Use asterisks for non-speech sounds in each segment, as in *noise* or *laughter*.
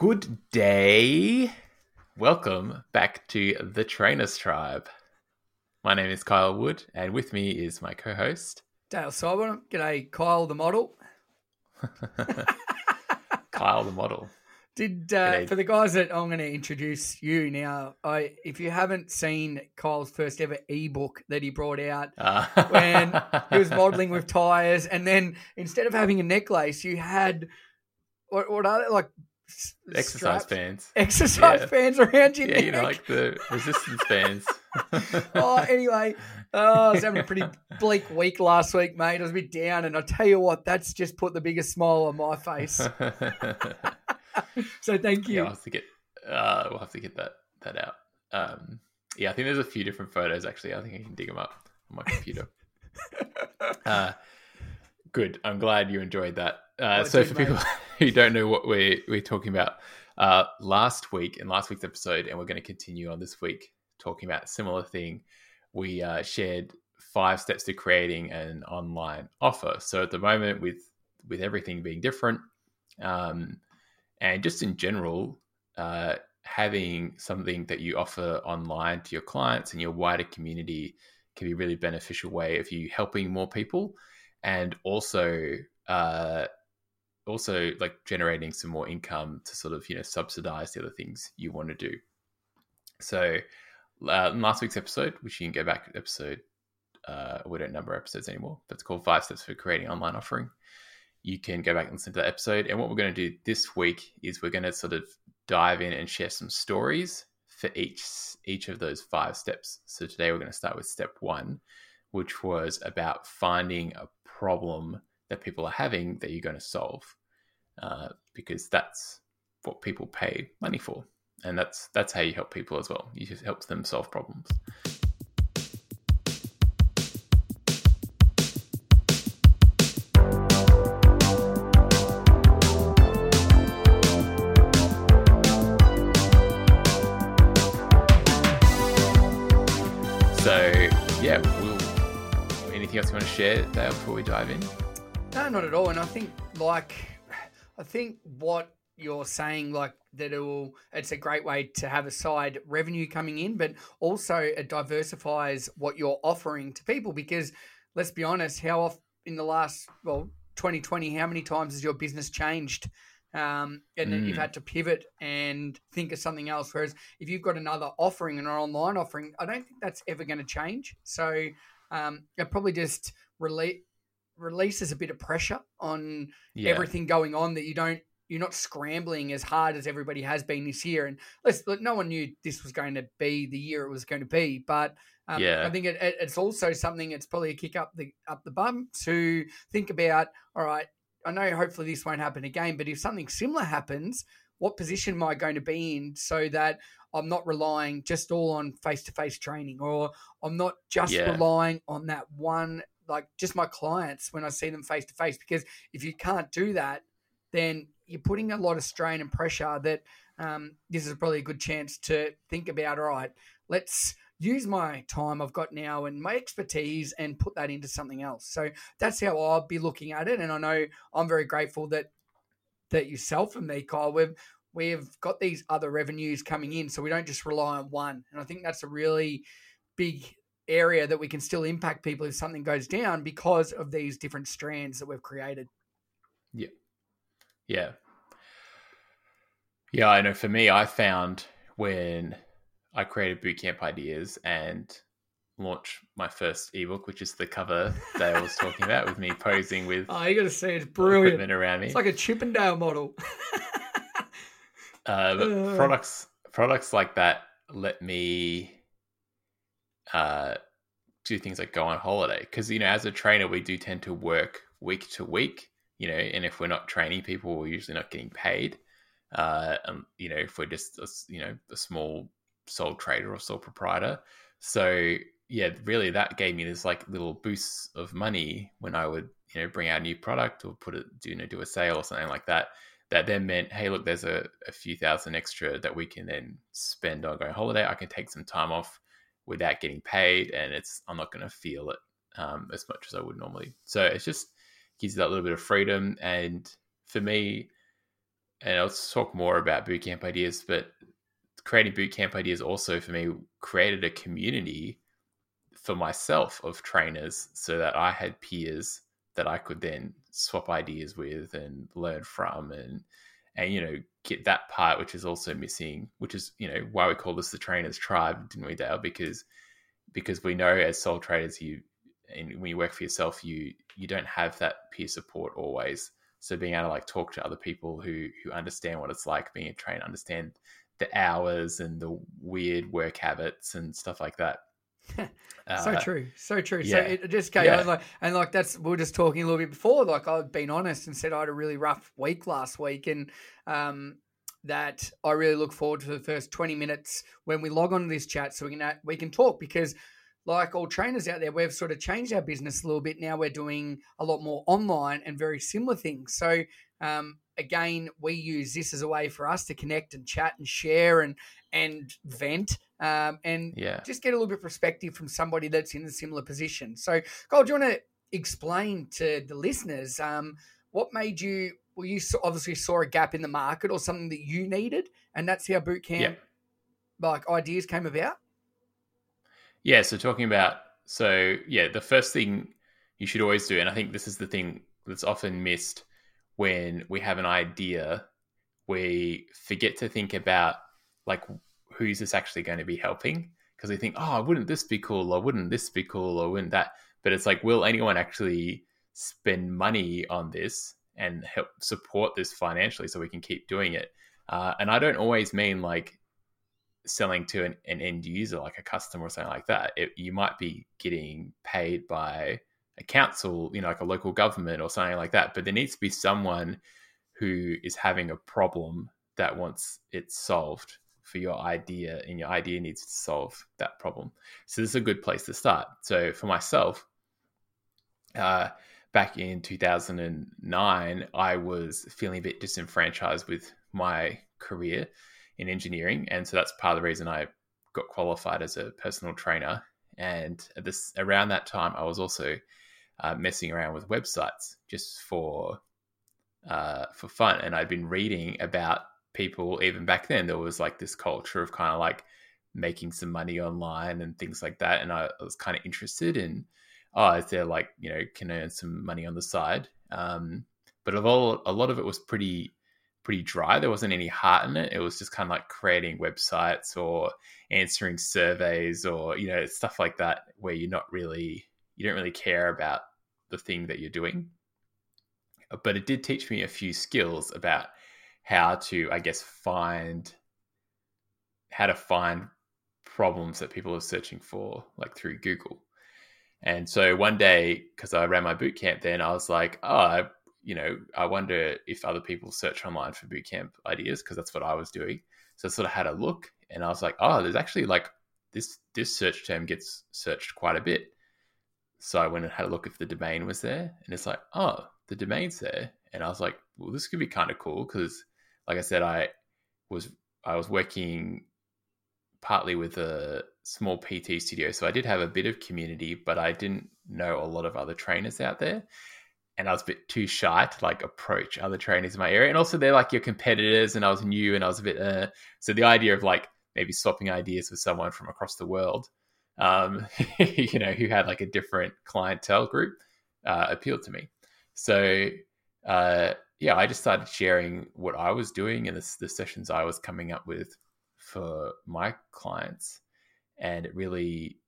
Good day. Welcome back to the Trainers Tribe. My name is Kyle Wood, and with me is my co host, Dale Cyber. G'day, Kyle the model. *laughs* Kyle the model. Did uh, for the guys that I'm going to introduce you now, I if you haven't seen Kyle's first ever ebook that he brought out uh. *laughs* when he was modeling with tires, and then instead of having a necklace, you had what, what are they like exercise bands, exercise yeah. bands around your yeah, neck. you know, like the resistance bands. *laughs* oh, anyway, oh, I was having a pretty bleak week last week, mate. I was a bit down, and I tell you what, that's just put the biggest smile on my face. *laughs* *laughs* so thank you. Yeah, I'll have to get. Uh, we'll have to get that that out. Um, yeah, I think there's a few different photos. Actually, I think I can dig them up on my computer. uh, good. I'm glad you enjoyed that. Uh, so, for people *laughs* who don't know what we're we're talking about, uh, last week in last week's episode, and we're going to continue on this week talking about a similar thing. We uh, shared five steps to creating an online offer. So at the moment, with with everything being different, um, and just in general, uh, having something that you offer online to your clients and your wider community can be a really beneficial way of you helping more people and also uh, also like generating some more income to sort of you know subsidize the other things you want to do so uh, last week's episode which you can go back episode uh, we don't number episodes anymore it's called five steps for creating online offering you can go back and listen to that episode. And what we're going to do this week is we're going to sort of dive in and share some stories for each each of those five steps. So today we're going to start with step one, which was about finding a problem that people are having that you're going to solve, uh, because that's what people pay money for, and that's that's how you help people as well. You just help them solve problems. So yeah, we'll anything else you want to share, there before we dive in? No, not at all. And I think, like, I think what you're saying, like, that it will, it's a great way to have a side revenue coming in, but also it diversifies what you're offering to people because let's be honest, how often in the last, well, 2020, how many times has your business changed? Um, and then mm. you've had to pivot and think of something else. Whereas if you've got another offering, an online offering, I don't think that's ever going to change. So um, it probably just rele- releases a bit of pressure on yeah. everything going on that you don't you're not scrambling as hard as everybody has been this year. And let's look, no one knew this was going to be the year it was going to be, but um, yeah. I think it, it, it's also something. It's probably a kick up the up the bum to think about. All right, I know hopefully this won't happen again, but if something similar happens, what position am I going to be in so that I'm not relying just all on face to face training, or I'm not just yeah. relying on that one, like just my clients when I see them face to face. Because if you can't do that, then you're putting a lot of strain and pressure that um, this is probably a good chance to think about. All right, let's use my time I've got now and my expertise and put that into something else. So that's how I'll be looking at it. And I know I'm very grateful that that yourself and me, Kyle, we've we've got these other revenues coming in, so we don't just rely on one. And I think that's a really big area that we can still impact people if something goes down because of these different strands that we've created. Yeah. Yeah. Yeah, I know for me, I found when I created bootcamp ideas and launched my first ebook, which is the cover Dale was talking about with me posing with. *laughs* Oh, you got to see it's brilliant around me. It's like a Chippendale model. *laughs* Uh, uh. products products like that let me uh, do things like go on holiday because you know as a trainer we do tend to work week to week you know and if we're not training people we're usually not getting paid uh, and you know if we're just a, you know a small sole trader or sole proprietor so yeah really that gave me this like little boosts of money when i would you know bring out a new product or put it do you know do a sale or something like that that then meant, hey, look, there's a, a few thousand extra that we can then spend on going holiday. I can take some time off without getting paid, and it's I'm not going to feel it um, as much as I would normally. So it's just gives you that little bit of freedom. And for me, and I'll talk more about bootcamp ideas, but creating bootcamp ideas also for me created a community for myself of trainers so that I had peers that I could then swap ideas with and learn from and and you know get that part which is also missing which is you know why we call this the trainers tribe didn't we Dale? Because because we know as sole traders you and when you work for yourself you you don't have that peer support always. So being able to like talk to other people who who understand what it's like being a trainer understand the hours and the weird work habits and stuff like that so uh, true, so true. yeah. So it just came Yeah. like, and like that's we were just talking a little bit before. Like I've been honest and said I had a really rough week last week, and um, that I really look forward to the first twenty minutes when we log on to this chat, so we can we can talk because. Like all trainers out there, we've sort of changed our business a little bit. Now we're doing a lot more online and very similar things. So, um, again, we use this as a way for us to connect and chat and share and and vent um, and yeah just get a little bit of perspective from somebody that's in a similar position. So, Kyle, do you want to explain to the listeners um, what made you? Well, you obviously saw a gap in the market or something that you needed, and that's how boot camp like ideas came about. Yeah, so talking about so yeah, the first thing you should always do, and I think this is the thing that's often missed when we have an idea, we forget to think about like who's this actually going to be helping because we think, oh, wouldn't this be cool, or wouldn't this be cool, or wouldn't that? But it's like, will anyone actually spend money on this and help support this financially so we can keep doing it? Uh, and I don't always mean like selling to an, an end user like a customer or something like that it, you might be getting paid by a council you know like a local government or something like that but there needs to be someone who is having a problem that wants it solved for your idea and your idea needs to solve that problem so this is a good place to start so for myself uh, back in 2009 i was feeling a bit disenfranchised with my career in engineering, and so that's part of the reason I got qualified as a personal trainer. And this around that time, I was also uh, messing around with websites just for uh, for fun, and I'd been reading about people even back then. There was like this culture of kind of like making some money online and things like that, and I, I was kind of interested in oh, is there like you know can earn some money on the side? Um, but of all, a lot of it was pretty pretty dry. There wasn't any heart in it. It was just kind of like creating websites or answering surveys or you know stuff like that where you're not really you don't really care about the thing that you're doing. But it did teach me a few skills about how to, I guess, find how to find problems that people are searching for, like through Google. And so one day, because I ran my boot camp then, I was like, oh, I you know, I wonder if other people search online for bootcamp ideas because that's what I was doing. So I sort of had a look and I was like, oh, there's actually like this this search term gets searched quite a bit. So I went and had a look if the domain was there, and it's like, oh, the domain's there, and I was like, well, this could be kind of cool because, like I said, I was I was working partly with a small PT studio, so I did have a bit of community, but I didn't know a lot of other trainers out there and I was a bit too shy to like approach other trainers in my area. And also they're like your competitors and I was new and I was a bit uh so the idea of like maybe swapping ideas with someone from across the world, um, *laughs* you know, who had like a different clientele group, uh, appealed to me. So uh yeah, I just started sharing what I was doing and the, the sessions I was coming up with for my clients. And it really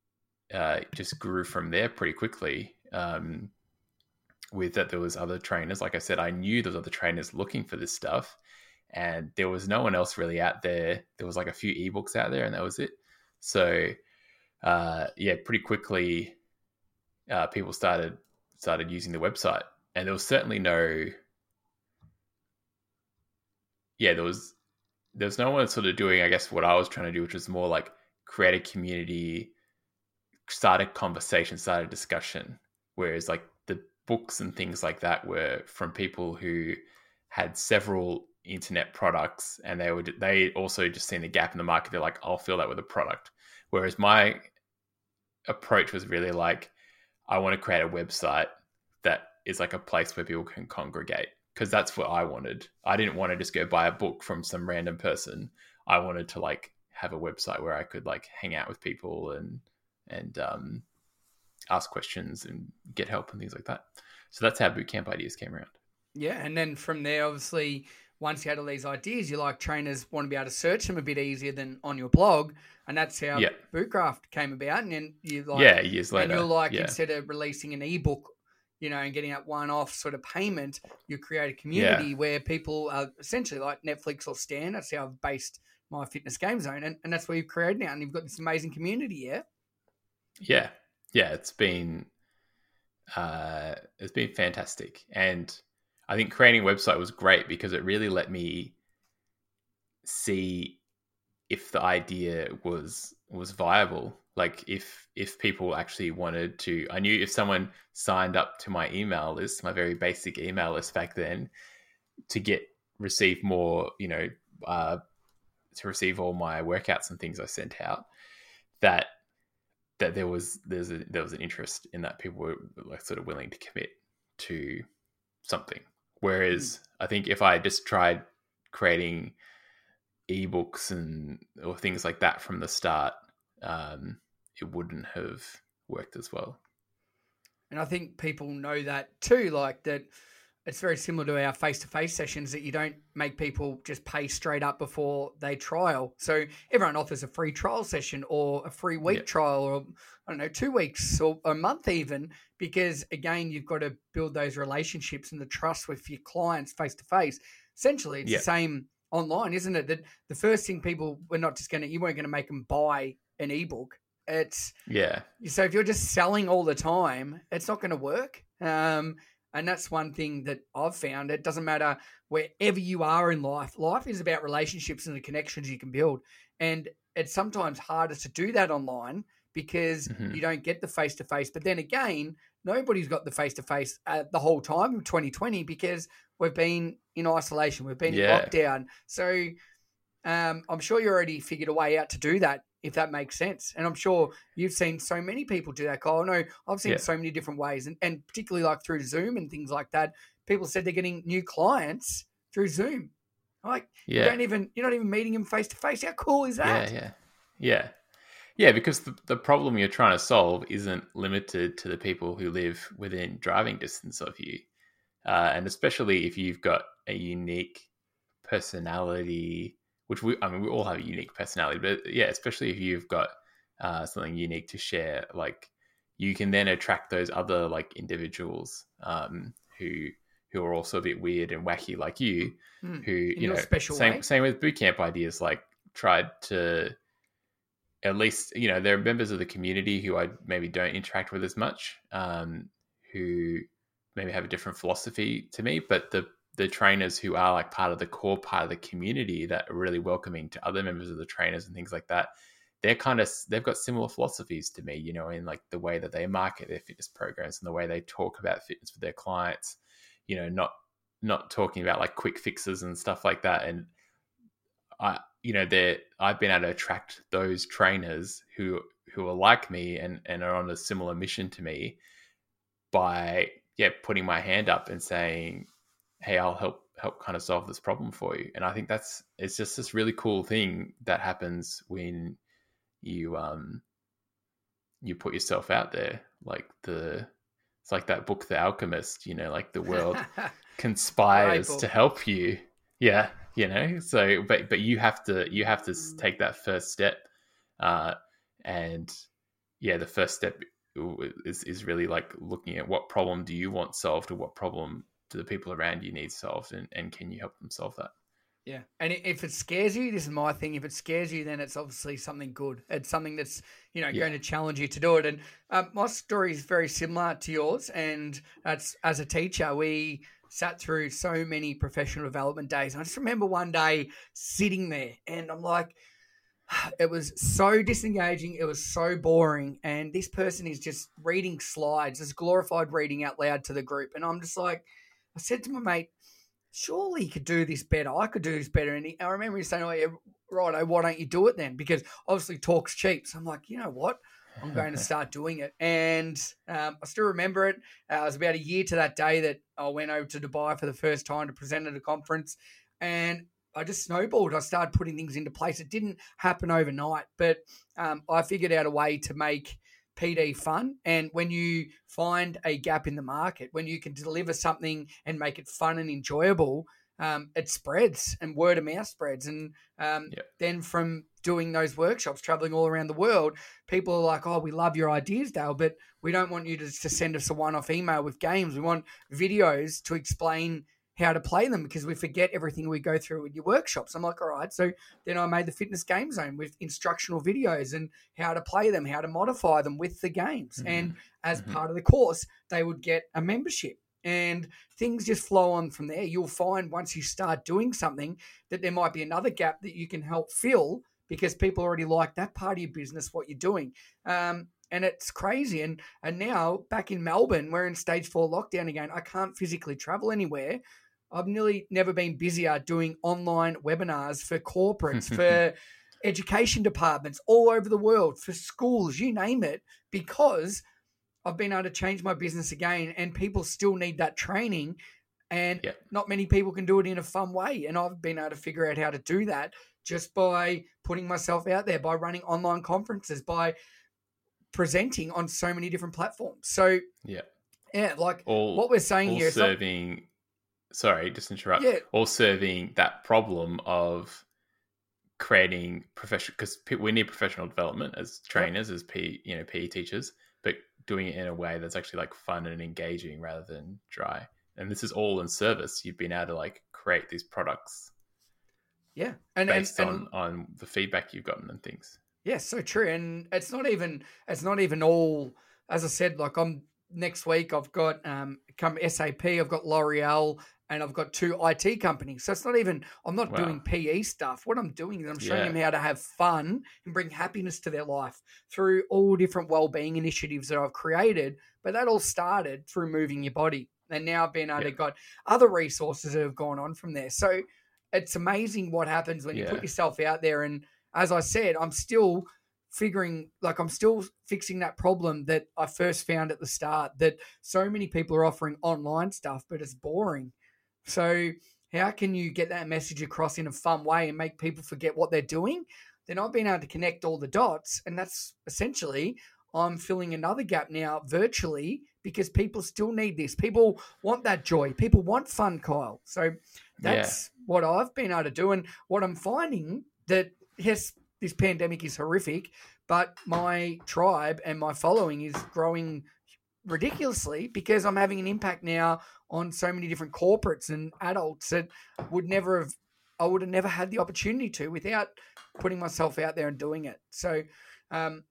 uh, just grew from there pretty quickly. Um, with that there was other trainers like i said i knew there was other trainers looking for this stuff and there was no one else really out there there was like a few ebooks out there and that was it so uh, yeah pretty quickly uh, people started started using the website. And there was certainly no yeah there was there was no one sort of doing i guess what i was trying to do which was more like create a community start a conversation start a discussion. Whereas like the books and things like that were from people who had several internet products and they would they also just seen the gap in the market. They're like i'll fill that with a product. Whereas my approach was really like i want to create a website that is like a place where people can congregate because that's what I wanted. I didn't want to just go buy a book from some random person. I wanted to like have a website where I could like hang out with people and and um, ask questions and get help and things like that. So that's how bootcamp ideas came around. Yeah, and then from there, obviously, once you had all these ideas, you like trainers want to be able to search them a bit easier than on your blog, and that's how Yeah. Bootcraft came about. And then you like, yeah, years later. and you're like, yeah. instead of releasing an ebook, you know, and getting that one-off sort of payment, you create a community where people are essentially like Netflix or Stan. That's how I've based my fitness game zone, and, and that's where you've created now, and you've got this amazing community. Yeah, yeah yeah it's been uh it's been fantastic and i think creating a website was great because it really let me see if the idea was was viable like if if people actually wanted to i knew if someone signed up to my email list my very basic email list back then to get receive more you know uh to receive all my workouts and things i sent out that that there was there's a, there was an interest in that people were like sort of willing to commit to something. Whereas I think if I just tried creating ebooks and or things like that from the start, um, it wouldn't have worked as well. and I think people know that too. Like that, it's very similar to our face-to-face sessions that you don't make people just pay straight up before they trial. So everyone offers a free trial session or a free week Yeah. trial or I don't know two weeks or a month even because again you've got to build those relationships and the trust with your clients face-to-face. Essentially, it's Yeah. the same online, isn't it? That the first thing people we're not just going to you weren't going to make them buy an ebook. It's Yeah, so if you're just selling all the time, it's not going to work. Um, and that's one thing that I've found. It doesn't matter wherever you are in life. Life is about relationships and the connections you can build. And it's sometimes harder to do that online because Mhm. you don't get the face to face. But then again, nobody's got the face to face the whole time in 2020 because we've been in isolation, we've been Yeah. in lockdown. So um, I'm sure you already figured a way out to do that, if that makes sense. And I'm sure you've seen so many people do that, Kyle. No, I've seen Yeah. so many different ways, and, and particularly like through Zoom and things like that. People said they're getting new clients through Zoom. Like you yeah. don't even you're not even meeting them face to face. How cool is Yeah, that? yeah, yeah, yeah. Because the the problem you're trying to solve isn't limited to the people who live within driving distance of you, uh, and especially if you've got a unique personality, which we I mean we all have a unique personality, but yeah, especially if you've got uh, something unique to share, like you can then attract those other like individuals um, who who are also a bit weird and wacky like you Hmm. who you know special same way. same with bootcamp ideas like tried to at least you know there are members of the community who I maybe don't interact with as much um, who maybe have a different philosophy to me but the the trainers who are like part of the core part of the community that are really welcoming to other members of the trainers and things like that they're kind of they've got similar philosophies to me you know in like the way that they market their fitness programs and the way they talk about fitness with their clients you know not not talking about like quick fixes and stuff like that. And i you know they i've been able to attract those trainers who who are like me and and are on a similar mission to me by yeah putting my hand up and saying hey i'll help help kind of solve this problem for you. And i think that's it's just this really cool thing that happens when you um you put yourself out there. Like the it's like that book the alchemist you know like the world *laughs* conspires to help you. Yeah you know so but but you have to you have to Mm. take that first step uh and yeah the first step is is really like looking at what problem do you want solved or what problem do the people around you need solved and, and can you help them solve that Yeah. And if it scares you, this is my thing. If it scares you, then it's obviously something good. It's something that's, you know, Yeah. going to challenge you to do it. And um, my story is very similar to yours. And that's as a teacher, we sat through so many professional development days. And I just remember one day sitting there and I'm like, *sighs* it was so disengaging. It was so boring. And this person is just reading slides, this glorified reading out loud to the group. And I'm just like, I said to my mate, surely you could do this better. I could do this better. And he, I remember him saying, oh, yeah, righto, why don't you do it then? Because obviously talk's cheap. So I'm like, you know what? I'm *laughs* going to start doing it. And um, I still remember it. Uh, it was about a year to that day that I went over to Dubai for the first time to present at a conference. And I just snowballed. I started putting things into place. It didn't happen overnight, but um, I figured out a way to make PD fun. And when you find a gap in the market, when you can deliver something and make it fun and enjoyable, um, it spreads and word of mouth spreads. And um, yep. then from doing those workshops, traveling all around the world, people are like, oh, we love your ideas, Dale, but we don't want you to, to send us a one off email with games. We want videos to explain how to play them because we forget everything we go through in your workshops. I'm like, all right. So then I made the fitness game zone with instructional videos and how to play them, how to modify them with the games. Mm-hmm. And as mm-hmm. part of the course, they would get a membership. And things just flow on from there. You'll find once you start doing something that there might be another gap that you can help fill because people already like that part of your business, what you're doing. Um, and it's crazy. And and now back in Melbourne, we're in stage four lockdown again. I can't physically travel anywhere. I've nearly never been busier doing online webinars for corporates, *laughs* for education departments all over the world, for schools, you name it, because I've been able to change my business again and people still need that training. And yep. not many people can do it in a fun way. And I've been able to figure out how to do that just by putting myself out there, by running online conferences, by presenting on so many different platforms. So, yeah. Yeah, like all, what we're saying all here, serving sorry, just interrupt. Yeah. Or serving that problem of creating professional because we need professional development as trainers, as P you know PE teachers, but doing it in a way that's actually like fun and engaging rather than dry. And this is all in service. You've been able to like create these products. Yeah, and based and, and, on on the feedback you've gotten and things. Yeah, so true. And it's not even it's not even all. As I said, like I'm next week. I've got um, come SAP. I've got L'Oreal and I've got two IT companies. So it's not even, I'm not wow. doing PE stuff. What I'm doing is I'm showing yeah. them how to have fun and bring happiness to their life through all different well-being initiatives that I've created. But that all started through moving your body. And now I've been able yeah. to got other resources that have gone on from there. So it's amazing what happens when you put yourself out there. And as I said, I'm still figuring like I'm still fixing that problem that I first found at the start that so many people are offering online stuff, but it's boring. So, how can you get that message across in a fun way and make people forget what they're doing? Then I've been able to connect all the dots, and that's essentially I'm filling another gap now virtually because people still need this. People want that joy. People want fun, Kyle. So that's yeah. what I've been able to do. And what I'm finding that, yes, this pandemic is horrific, but my tribe and my following is growing ridiculously because I'm having an impact now on so many different corporates and adults that would never have I would have never had the opportunity to without putting myself out there and doing it. So um,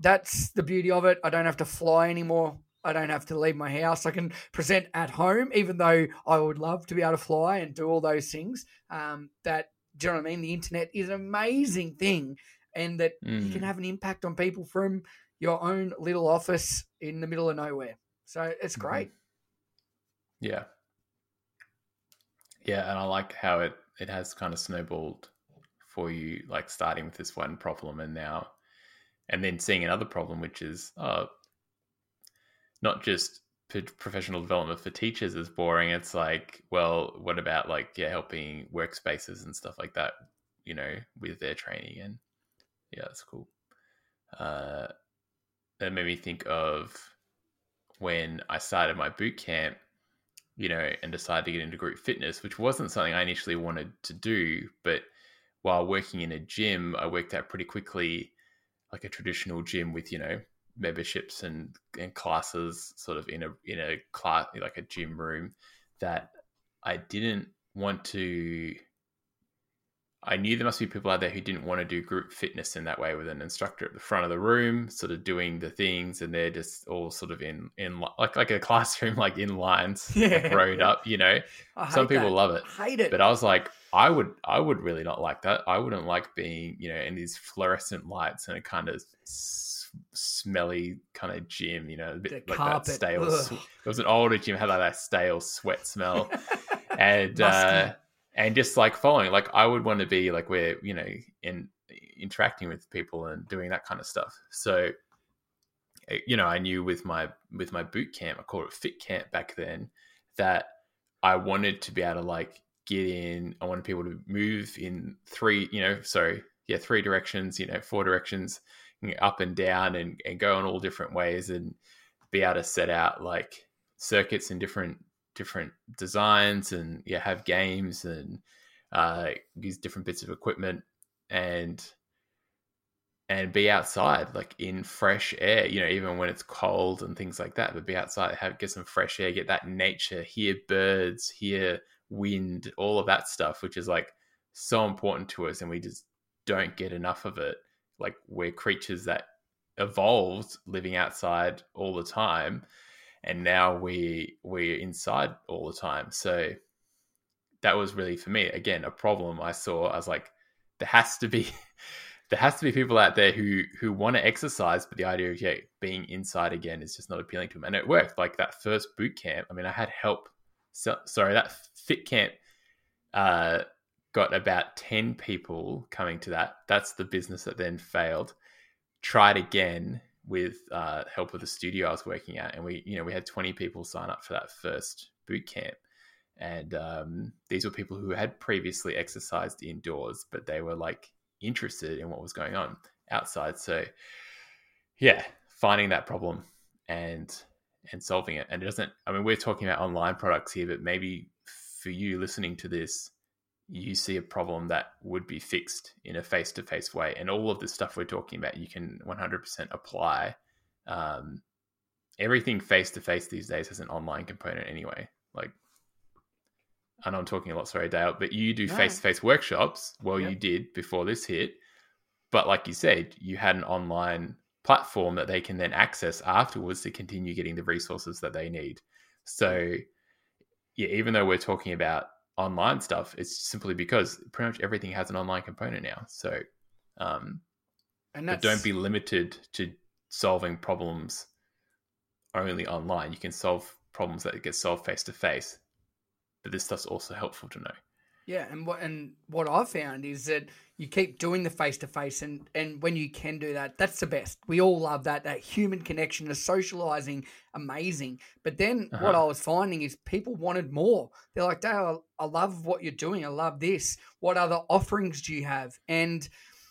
that's the beauty of it. I don't have to fly anymore. I don't have to leave my house. I can present at home, even though I would love to be able to fly and do all those things. Um, that do you know what I mean? The internet is an amazing thing, and that mm. you can mm. have an impact on people from your own little office in the middle of nowhere. So it's mm-hmm. great. Yeah. Yeah, and I like how it it has kind of snowballed for you, like starting with this one problem and now and then seeing another problem, which is uh, not just professional development for teachers is boring. It's like, well, what about like yeah, helping workspaces and stuff like that, you know, with their training and yeah, that's cool. Uh, that made me think of when I started my boot camp, you know, and decided to get into group fitness, which wasn't something I initially wanted to do. But while working in a gym, I worked out pretty quickly, like a traditional gym with, you know, memberships and, and classes sort of in a in a class like a gym room that I didn't want to I knew there must be people out there who didn't want to do group fitness in that way with an instructor at the front of the room, sort of doing the things, and they're just all sort of in in like like a classroom, *laughs* like in lines, *laughs* yeah. like rowed up. You know, some people that. love it. I hate it, but I was like, I would I would really not like that. I wouldn't like being you know in these fluorescent lights and a kind of smelly kind of gym. You know, a bit the like carpet. that stale. Sw- it was an older gym had like that stale sweat smell, *laughs* and. uh and just like following like i would want to be like where you know in interacting with people and doing that kind of stuff so eh, you know, I knew with my with my boot camp, I called it Fit Camp back then, that I wanted to be able to like get in. I wanted people to move in three, you know, sorry, yeah, three directions, you know, four directions, up and down, and and go in all different ways, and be able to set out like circuits in different different designs, and yeah, have games and uh, use different bits of equipment, and and be outside like in fresh air you know even when it's cold and things like that but be outside have get some fresh air get that nature hear birds hear wind all of that stuff which is like so important to us and we just don't get enough of it. Like we're creatures that evolved living outside all the time and now we we're inside all the time so that was really for me again a problem i saw i was like there has to be *laughs* there has to be people out there who who want to exercise, but the idea of yeah being inside again is just not appealing to them. And it worked. Like that first boot camp. I mean, I had help. So, sorry, that fit camp uh, got about ten people coming to that. That's the business that then failed. Tried again with uh, help of the studio I was working at, and we you know we had twenty people sign up for that first boot camp. And um, these were people who had previously exercised indoors, but they were like interested in what was going on outside. So, yeah, finding that problem and and solving it. And it doesn't. I mean, we're talking about online products here, but maybe for you listening to this, you see a problem that would be fixed in a face to face way. And all of the stuff we're talking about, you can 100% apply. Um, everything face to face these days has an online component anyway. Like I know I'm talking a lot, sorry, Dale, but you do face to face workshops. Well, yep. you did before this hit. But like you said, you had an online platform that they can then access afterwards to continue getting the resources that they need. So, yeah, even though we're talking about online stuff, it's simply because pretty much everything has an online component now. So, um, and but don't be limited to solving problems only online. You can solve problems that get solved face to face but this stuff's also helpful to know. Yeah, and what and what I've found is that you keep doing the face to face, and and when you can do that, that's the best. We all love that that human connection, the socializing, amazing. But then uh-huh. what I was finding is people wanted more. They're like, Dale, I love what you're doing. I love this. What other offerings do you have? And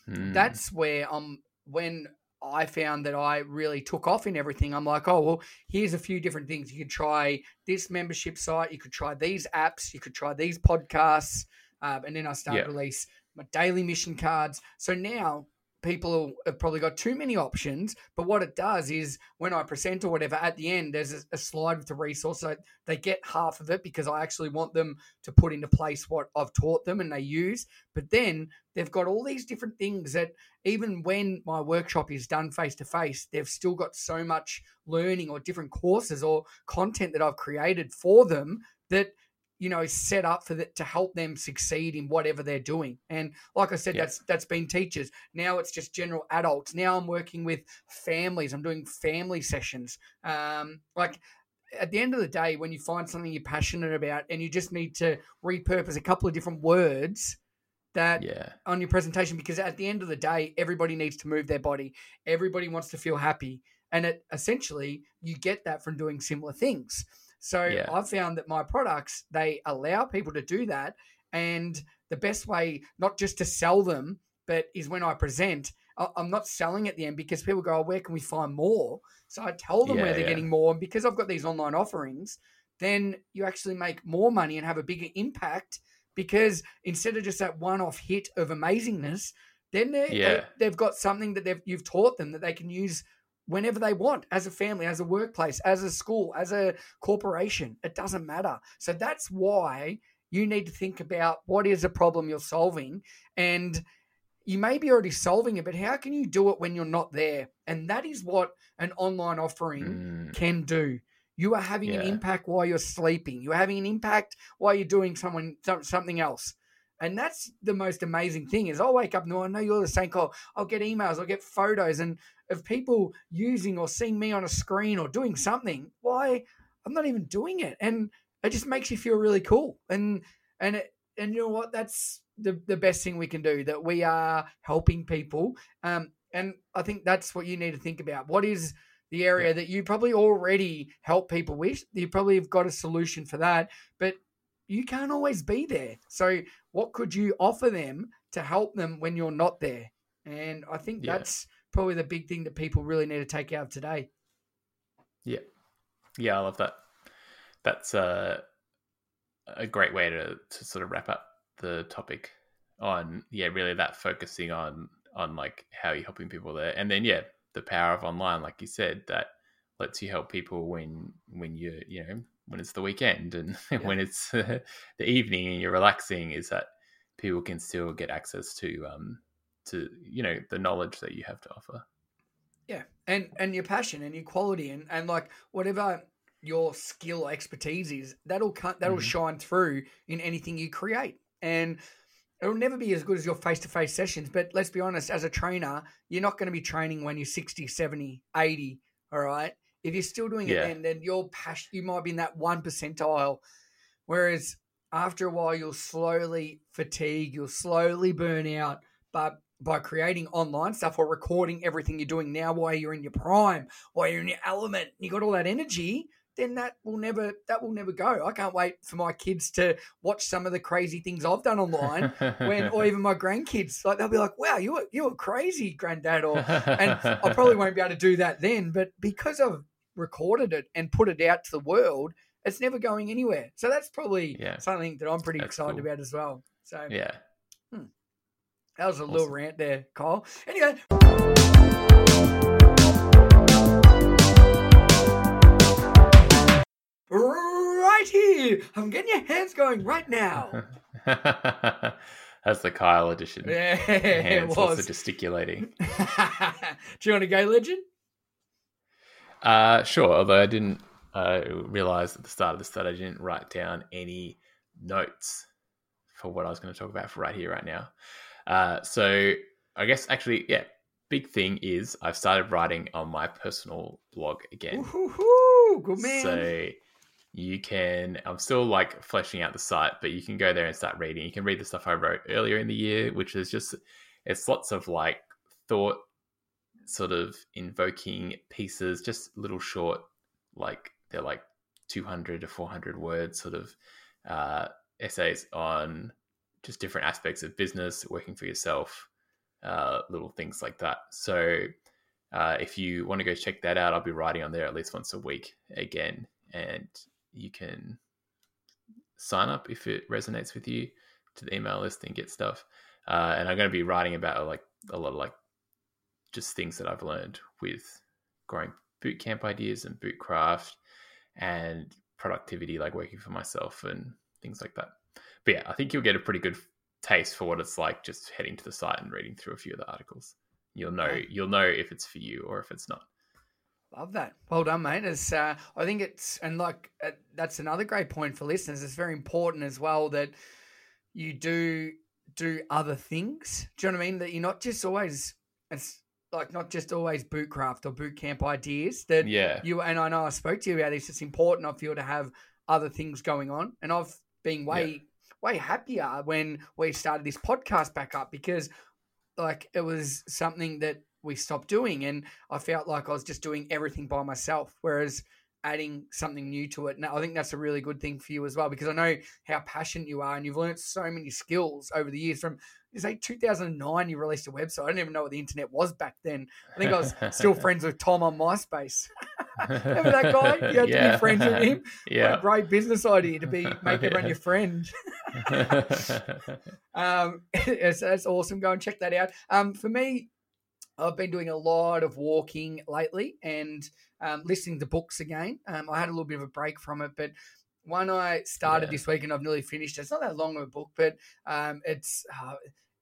mm. that's where I'm when I found that I really took off in everything. I'm like, oh, well, here's a few different things. You could try this membership site. You could try these apps. You could try these podcasts. Um, and then I started yeah. release my daily mission cards. So now people have probably got too many options. But what it does is when I present or whatever, at the end, there's a, a slide with the resource. So they get half of it because I actually want them to put into place what I've taught them and they use. But then they've got all these different things that even when my workshop is done face to face, they've still got so much learning or different courses or content that I've created for them that you know set up for that to help them succeed in whatever they're doing. And like i said yeah. that's that's been teachers. Now it's just general adults. Now i'm working with families. I'm doing family sessions. Um like at the end of the day when you find something you're passionate about and you just need to repurpose a couple of different words that yeah. on your presentation because at the end of the day everybody needs to move their body. Everybody wants to feel happy. And it essentially you get that from doing similar things so yeah. I've found that my products, they allow people to do that. And the best way, not just to sell them, but is when I present, I'm not selling at the end because people go, oh, where can we find more? So I tell them yeah, where they're yeah. getting more. And because I've got these online offerings, then you actually make more money and have a bigger impact because instead of just that one off hit of amazingness, then yeah. they, have got something that they've, you've taught them that they can use whenever they want as a family, as a workplace, as a school, as a corporation. It doesn't matter. So that's why you need to think about what is a problem you're solving and you may be already solving it, but how can you do it when you're not there? And that is what an online offering mm. can do. You are having yeah. an impact while you're sleeping. You're having an impact while you're doing someone something else. And that's the most amazing thing is I'll wake up and I know you're the same Kyle. I'll get emails, I'll get photos and of people using or seeing me on a screen or doing something. Why I'm not even doing it. And it just makes you feel really cool. And and it, and you know what? That's the the best thing we can do. That we are helping people. Um, and I think that's what you need to think about. What is the area yeah. that you probably already help people with. You probably have got a solution for that, but you can't always be there. So, what could you offer them to help them when you're not there? And I think yeah. that's probably the big thing that people really need to take out of today. Yeah. Yeah, I love that. That's uh, a great way to, to sort of wrap up the topic on, yeah, really that focusing on on like how you're helping people there. And then yeah, the power of online, like you said, that lets you help people when when you're, you know when it's the weekend and *laughs* yeah. when it's *laughs* the evening and you're relaxing is that people can still get access to um to you know the knowledge that you have to offer yeah and and your passion and your quality and and like whatever your skill or expertise is that'll cut that'll mm-hmm. shine through in anything you create and it'll never be as good as your face-to-face sessions but let's be honest as a trainer you're not going to be training when you're 60 70 80 all right if you're still doing yeah. it then then your passion you might be in that one percentile whereas after a while you'll slowly fatigue you'll slowly burn out but by creating online stuff or recording everything you're doing now while you're in your prime, while you're in your element, you got all that energy, then that will never that will never go. I can't wait for my kids to watch some of the crazy things I've done online when or even my grandkids. Like they'll be like, Wow, you were you were crazy, granddad or and I probably won't be able to do that then, but because I've recorded it and put it out to the world, it's never going anywhere. So that's probably yeah. something that I'm pretty that's excited cool. about as well. So yeah. Hmm. That was a awesome. little rant there, Kyle. Anyway. Right here. I'm getting your hands going right now. *laughs* That's the Kyle edition. Yeah, *laughs* hands it was. gesticulating. *laughs* Do you want to go, Legend? Uh, sure. Although I didn't uh, realize at the start of this that I didn't write down any notes for what I was going to talk about for right here, right now. Uh, so I guess actually, yeah, big thing is I've started writing on my personal blog again. Ooh, good man. So you can, I'm still like fleshing out the site, but you can go there and start reading. You can read the stuff I wrote earlier in the year, which is just, it's lots of like thought sort of invoking pieces, just little short, like they're like 200 to 400 words sort of uh, essays on just different aspects of business, working for yourself, uh, little things like that. So uh, if you want to go check that out, I'll be writing on there at least once a week again, and you can sign up if it resonates with you to the email list and get stuff. Uh, and I'm going to be writing about like a lot of like just things that I've learned with growing boot camp ideas and bootcraft and productivity, like working for myself and things like that but yeah, I think you'll get a pretty good taste for what it's like just heading to the site and reading through a few of the articles. You'll know you'll know if it's for you or if it's not. Love that. Well done, mate. It's, uh, I think it's, and like, uh, that's another great point for listeners. It's very important as well that you do do other things. Do you know what I mean? That you're not just always, it's like not just always bootcraft or boot camp ideas. That yeah, you and I know I spoke to you about this. It's just important I feel to have other things going on, and I've been way yeah way happier when we started this podcast back up because like it was something that we stopped doing and I felt like I was just doing everything by myself. Whereas adding something new to it. Now, I think that's a really good thing for you as well because I know how passionate you are and you've learned so many skills over the years. From you say 2009, you released a website. I didn't even know what the internet was back then. I think I was *laughs* still friends with Tom on MySpace. *laughs* Remember that guy? *laughs* You had yeah. to be friends with him. Yeah, what a great business idea to be make everyone your friend. um, it's, that's awesome. Go and check that out. Um, for me, I've been doing a lot of walking lately and um, listening to books again. Um, I had a little bit of a break from it, but one I started yeah. this week and I've nearly finished. It's not that long of a book, but um, it's uh,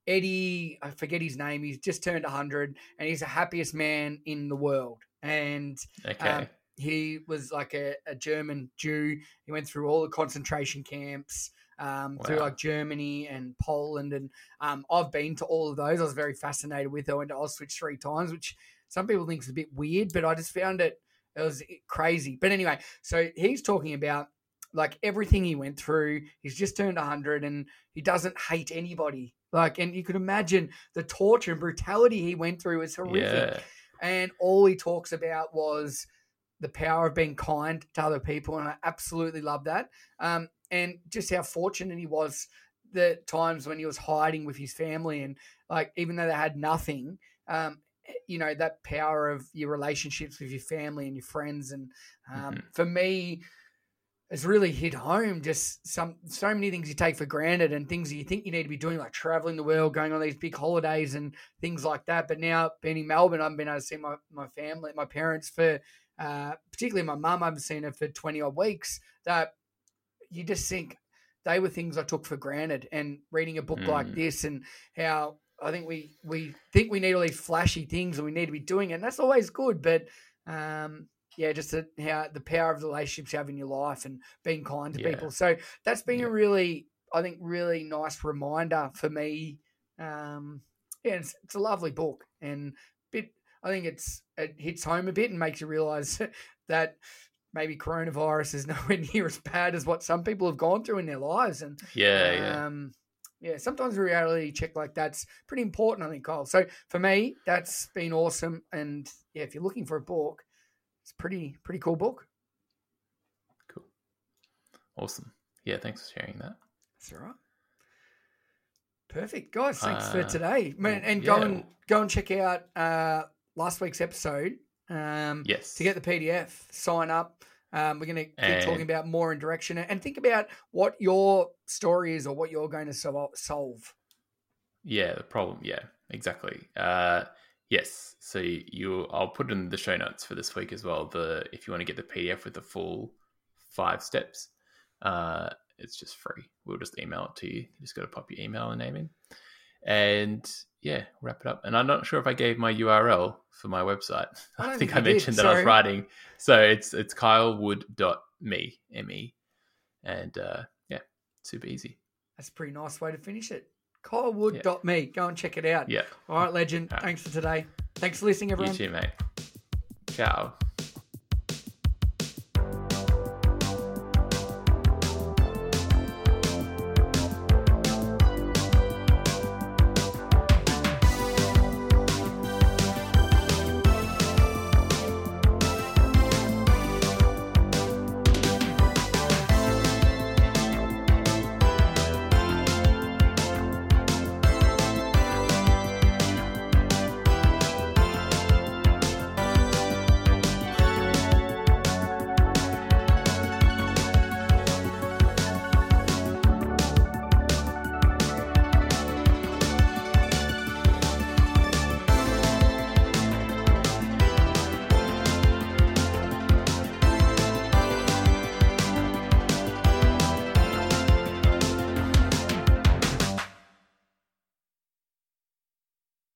Eddie. I forget his name. He's just turned 100 and he's the happiest man in the world. And okay. Um, he was like a, a German Jew. He went through all the concentration camps um, wow. through like Germany and Poland. And um, I've been to all of those. I was very fascinated with it. I went to Auschwitz three times, which some people think is a bit weird, but I just found it, it was crazy. But anyway, so he's talking about like everything he went through. He's just turned 100 and he doesn't hate anybody. Like, and you could imagine the torture and brutality he went through was horrific. Yeah. and all he talks about was the power of being kind to other people, and I absolutely love that. Um, and just how fortunate he was the times when he was hiding with his family, and like even though they had nothing, um, you know that power of your relationships with your family and your friends, and um, Mhm. for me. It's really hit home. Just some so many things you take for granted, and things that you think you need to be doing, like traveling the world, going on these big holidays, and things like that. But now being in Melbourne, I've been able to see my, my family, my parents for uh, particularly my mum. I haven't seen her for twenty odd weeks. That you just think they were things I took for granted. And reading a book like Mm. this, and how I think we we think we need all these flashy things, and we need to be doing it, and that's always good. But um, yeah, just the, how the power of the relationships you have in your life and being kind to Yeah. people. So that's been Yeah. a really, I think, really nice reminder for me. Um, yeah, it's, it's a lovely book, and bit. I think it's it hits home a bit and makes you realize *laughs* that maybe coronavirus is *laughs* nowhere near as bad as what some people have gone through in their lives, and Yeah, yeah. um, yeah, sometimes a reality check like that's pretty important, I think, Kyle. So for me, that's been awesome. And yeah, if you're looking for a book, it's a pretty pretty cool book. Cool. Awesome. Yeah, thanks for sharing that. That's all right. Perfect, guys. Thanks for Uh, today, man. And go and go and check out uh, last week's episode. Um, Yes. to get the PDF, sign up. Um, we're going to keep And- talking about more in direction and think about what your story is or what you're going to sol- solve. Yeah, the problem. Yeah, exactly. Uh, yes. So you, I'll put in the show notes for this week as well. The if you want to get the PDF with the full five steps, uh, it's just free. We'll just email it to you. You just got to pop your email and name in, and yeah, wrap it up. And I'm not sure if I gave my URL for my website. *laughs* I I, think I you did, mentioned that I was writing. So it's it's kylewood.me, me, and uh, yeah, super easy. That's a pretty nice way to finish it. Kylewood.me. Go and check it out. Yeah, All right, legend. All right. Thanks for today. Thanks for listening, everyone. you too, mate. Ciao.